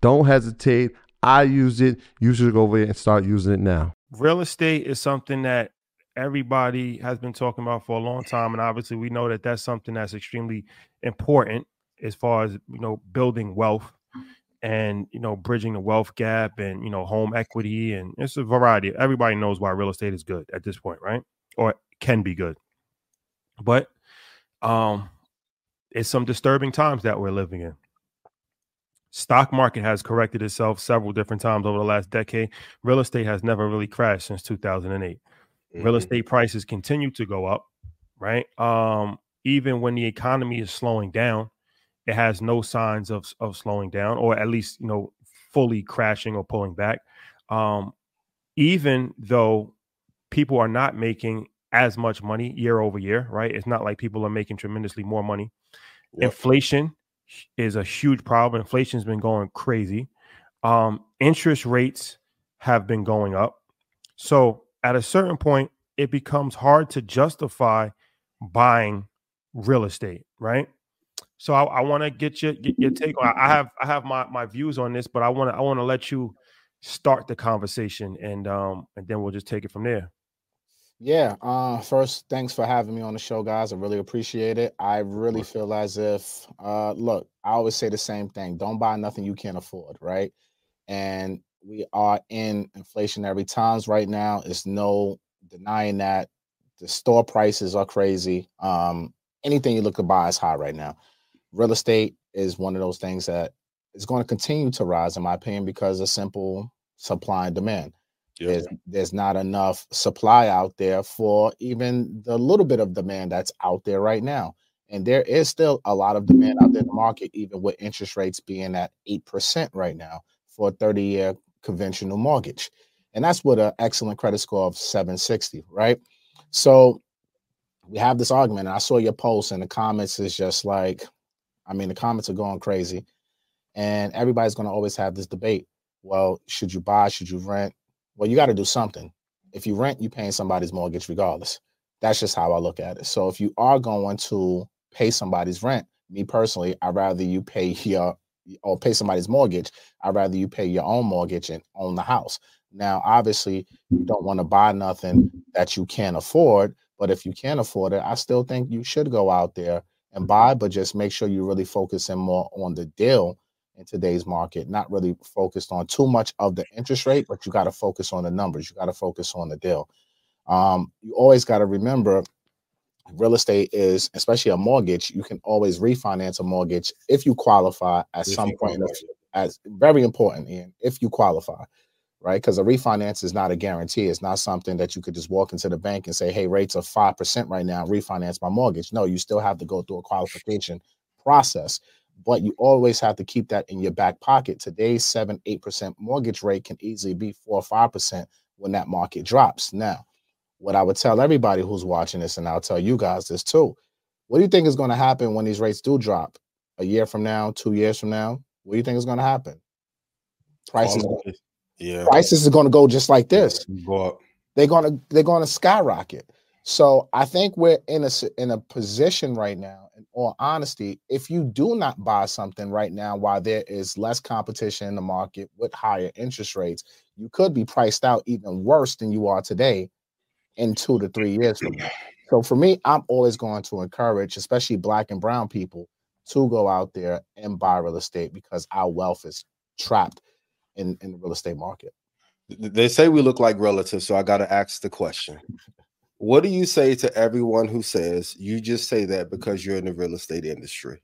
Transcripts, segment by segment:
Don't hesitate. I use it. You should go over and start using it now. Real estate is something that everybody has been talking about for a long time, and obviously we know that that's something that's extremely important as far as you know building wealth and you know bridging the wealth gap and you know home equity and it's a variety. Everybody knows why real estate is good at this point, right? Or can be good, but um, it's some disturbing times that we're living in stock market has corrected itself several different times over the last decade. Real estate has never really crashed since 2008 mm-hmm. real estate prices continue to go up right? Um even when the economy is slowing down it has no signs of of slowing down or at least you know fully crashing or pulling back. Um even though people are not making as much money year over year right? It's not like people are making tremendously more money. Yep. Inflation is a huge problem. Inflation's been going crazy. Um, interest rates have been going up. So at a certain point, it becomes hard to justify buying real estate, right? So I, I want to get your get your take on. I have I have my my views on this, but I want to I want to let you start the conversation, and um and then we'll just take it from there. Yeah. Uh, first, thanks for having me on the show, guys. I really appreciate it. I really feel as if, uh, look, I always say the same thing: don't buy nothing you can't afford, right? And we are in inflationary times right now. It's no denying that the store prices are crazy. Um, anything you look to buy is high right now. Real estate is one of those things that is going to continue to rise, in my opinion, because of simple supply and demand. Yep. There's, there's not enough supply out there for even the little bit of demand that's out there right now. And there is still a lot of demand out there in the market, even with interest rates being at 8% right now for a 30 year conventional mortgage. And that's with an excellent credit score of 760, right? So we have this argument. And I saw your post and the comments is just like, I mean, the comments are going crazy. And everybody's going to always have this debate. Well, should you buy? Should you rent? Well, you got to do something. If you rent, you're paying somebody's mortgage regardless. That's just how I look at it. So if you are going to pay somebody's rent, me personally, I'd rather you pay your or pay somebody's mortgage. I'd rather you pay your own mortgage and own the house. Now, obviously, you don't want to buy nothing that you can't afford, but if you can't afford it, I still think you should go out there and buy, but just make sure you're really focusing more on the deal in today's market, not really focused on too much of the interest rate, but you got to focus on the numbers. You got to focus on the deal. Um, you always got to remember real estate is, especially a mortgage, you can always refinance a mortgage if you qualify at if some point. As very important, Ian, if you qualify, right? Because a refinance is not a guarantee. It's not something that you could just walk into the bank and say, "Hey, rates are five percent right now. Refinance my mortgage." No, you still have to go through a qualification process but you always have to keep that in your back pocket. Today's seven, eight percent mortgage rate can easily be four or five percent when that market drops. Now, what I would tell everybody who's watching this, and I'll tell you guys this too. What do you think is going to happen when these rates do drop? A year from now, two years from now, what do you think is going to happen? Prices, yeah, prices are going to go just like this. They're going to they're going to skyrocket. So I think we're in a in a position right now, in all honesty, if you do not buy something right now while there is less competition in the market with higher interest rates, you could be priced out even worse than you are today in two to three years from now. So for me, I'm always going to encourage, especially black and brown people, to go out there and buy real estate because our wealth is trapped in, in the real estate market. They say we look like relatives, so I got to ask the question. What do you say to everyone who says you just say that because you're in the real estate industry?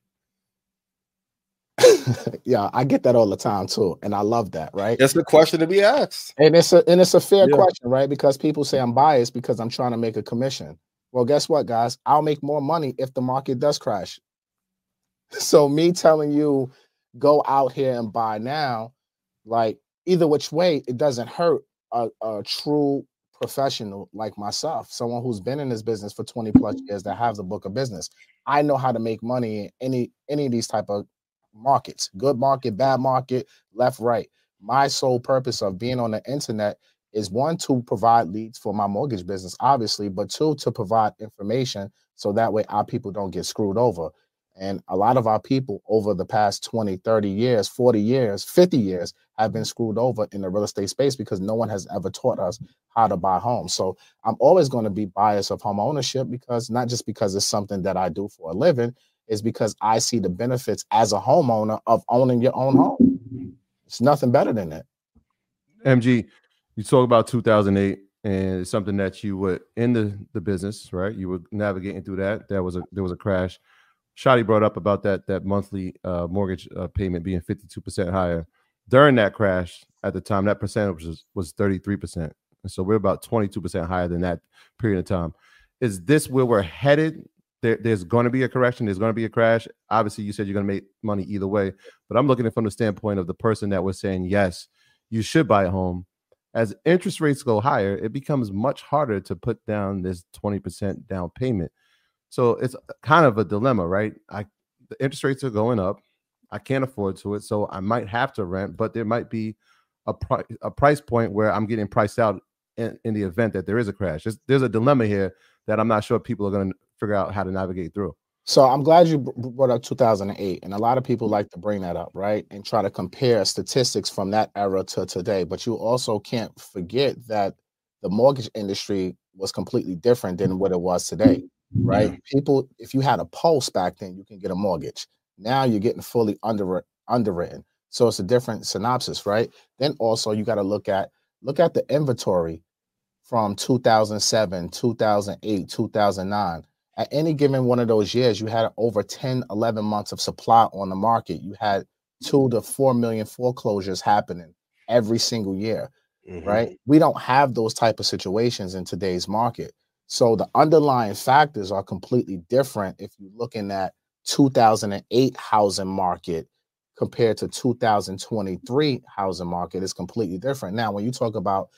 yeah, I get that all the time too, and I love that. Right? That's the question to be asked, and it's a and it's a fair yeah. question, right? Because people say I'm biased because I'm trying to make a commission. Well, guess what, guys? I'll make more money if the market does crash. So me telling you go out here and buy now, like either which way, it doesn't hurt a, a true professional like myself, someone who's been in this business for 20 plus mm-hmm. years that has the book of business. I know how to make money in any any of these type of markets, good market, bad market, left, right. My sole purpose of being on the internet is one to provide leads for my mortgage business, obviously, but two to provide information so that way our people don't get screwed over. And a lot of our people over the past 20, 30 years, 40 years, 50 years have been screwed over in the real estate space because no one has ever taught us how to buy homes. So I'm always going to be biased of home ownership because not just because it's something that I do for a living, is because I see the benefits as a homeowner of owning your own home. It's nothing better than that. MG, you talk about 2008 and it's something that you were in the, the business, right? You were navigating through that. There was a there was a crash. Shotty brought up about that that monthly uh, mortgage uh, payment being 52% higher. During that crash, at the time, that percentage was, was 33%. And so we're about 22% higher than that period of time. Is this where we're headed? There, there's going to be a correction. There's going to be a crash. Obviously, you said you're going to make money either way. But I'm looking at from the standpoint of the person that was saying, yes, you should buy a home. As interest rates go higher, it becomes much harder to put down this 20% down payment. So it's uh, kind of a dilemma, right? I the interest rates are going up. I can't afford to it, so I might have to rent, but there might be a price a price point where I'm getting priced out in, in the event that there is a crash. There's, there's a dilemma here that I'm not sure people are going to figure out how to navigate through. So I'm glad you brought up 2008, and a lot of people like to bring that up, right, and try to compare statistics from that era to today. But you also can't forget that the mortgage industry was completely different than what it was today, right? Yeah. People, if you had a pulse back then, you can get a mortgage. Now you're getting fully under underwritten, so it's a different synopsis, right? Then also you got to look at look at the inventory from 2007, 2008, 2009 at any given one of those years, you had over 10, 11 months of supply on the market. You had two to four million foreclosures happening every single year, mm-hmm. right? We don't have those type of situations in today's market. So the underlying factors are completely different if you're looking at 2008 housing market compared to 2023 housing market is completely different. Now, when you talk about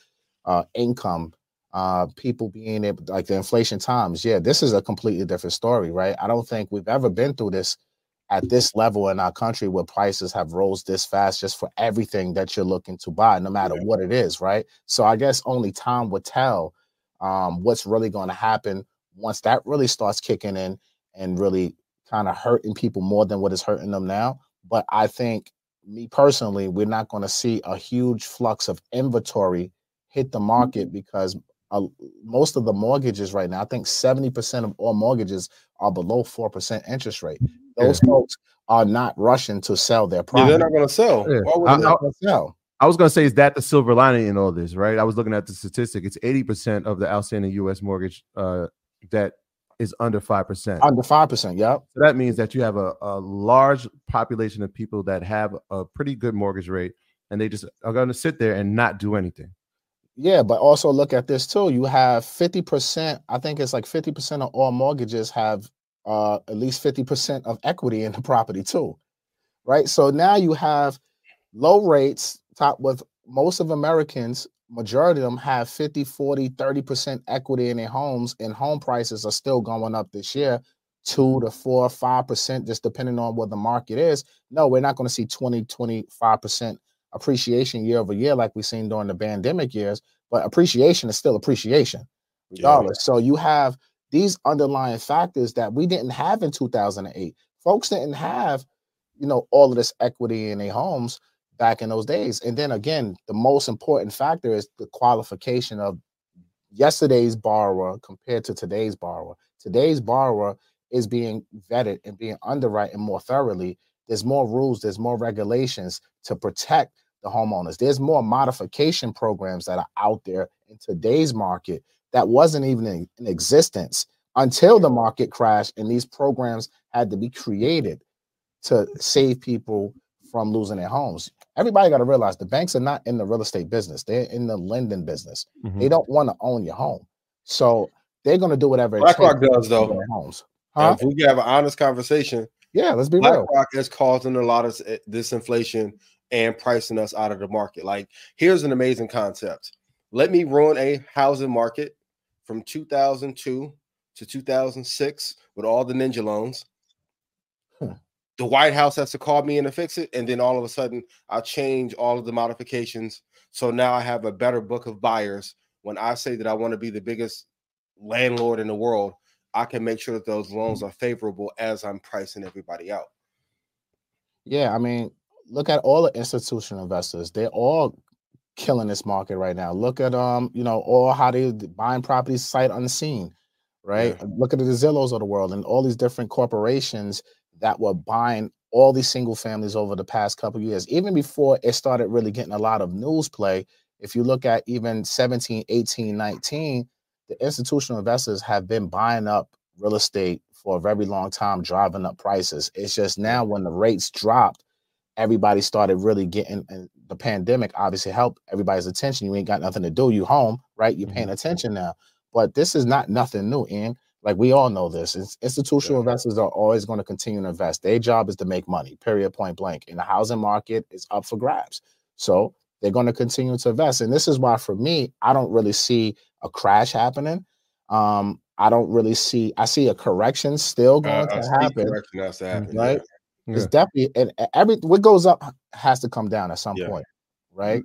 uh, income, uh, people being able, like the inflation times, yeah, this is a completely different story, right? I don't think we've ever been through this at this level in our country where prices have rose this fast just for everything that you're looking to buy, no matter what it is, right? So I guess only time would tell um, what's really going to happen once that really starts kicking in and really kind of hurting people more than what is hurting them now. But I think, me personally, we're not going to see a huge flux of inventory hit the market because uh, most of the mortgages right now, I think 70% of all mortgages are below 4% interest rate. Those yeah. folks are not rushing to sell their property. Yeah, they're not going to sell. Yeah. Why would they not sell? I was going to say, is that the silver lining in all this, right? I was looking at the statistic. It's 80% of the outstanding U.S. mortgage uh, debt is under 5%. Under 5%, yep. So that means that you have a, a large population of people that have a pretty good mortgage rate and they just are going to sit there and not do anything. Yeah, but also look at this too. You have 50%, I think it's like 50% of all mortgages have uh, at least 50% of equity in the property too. Right. So now you have low rates, top with most of Americans, majority of them have 50, 40, 30% equity in their homes, and home prices are still going up this year, two to four, five percent, just depending on what the market is. No, we're not going to see 20, 25% appreciation year over year like we've seen during the pandemic years, but appreciation is still appreciation regardless. Yeah. So you have these underlying factors that we didn't have in 2008. Folks didn't have, you know, all of this equity in their homes back in those days. And then again, the most important factor is the qualification of yesterday's borrower compared to today's borrower. Today's borrower is being vetted and being underwritten more thoroughly. There's more rules, there's more regulations to protect the homeowners. There's more modification programs that are out there in today's market that wasn't even in, in existence until the market crashed and these programs had to be created to save people from losing their homes. Everybody got to realize the banks are not in the real estate business. They're in the lending business. Mm-hmm. They don't want to own your home. So they're going to do whatever BlackRock does though. Homes. Huh? If we can have an honest conversation, yeah, let's be BlackRock real. BlackRock is causing a lot of this inflation and pricing us out of the market. Like, here's an amazing concept. Let me ruin a housing market from 2002 to 2006 with all the ninja loans. Huh. The White House has to call me in to fix it. And then all of a sudden, I'll change all of the modifications. So now I have a better book of buyers. When I say that I want to be the biggest landlord in the world, I can make sure that those loans are favorable as I'm pricing everybody out. Yeah, I mean, look at all the institutional investors. They're all killing this market right now. Look at um, you know, all how they buying properties sight unseen, right? Yeah. Look at the Zillows of the world and all these different corporations that were buying all these single families over the past couple years, even before it started really getting a lot of news play. If you look at even 17, 18, 19, the institutional investors have been buying up real estate for a very long time, driving up prices. It's just now when the rates dropped, everybody started really getting and the pandemic obviously helped everybody's attention. You ain't got nothing to do, you home, right? You're paying mm-hmm. attention now. But this is not nothing new, and like we all know this. It's, institutional yeah. investors are always going to continue to invest. Their job is to make money, period, point blank. And the housing market is up for grabs. So they're going to continue to invest. And this is why for me, I don't really see a crash happening. Um, I don't really see. I see a correction still Uh, going a to happen. correction has to happen, right? yeah. It's Yeah. definitely and every what goes up has to come down at some point, right?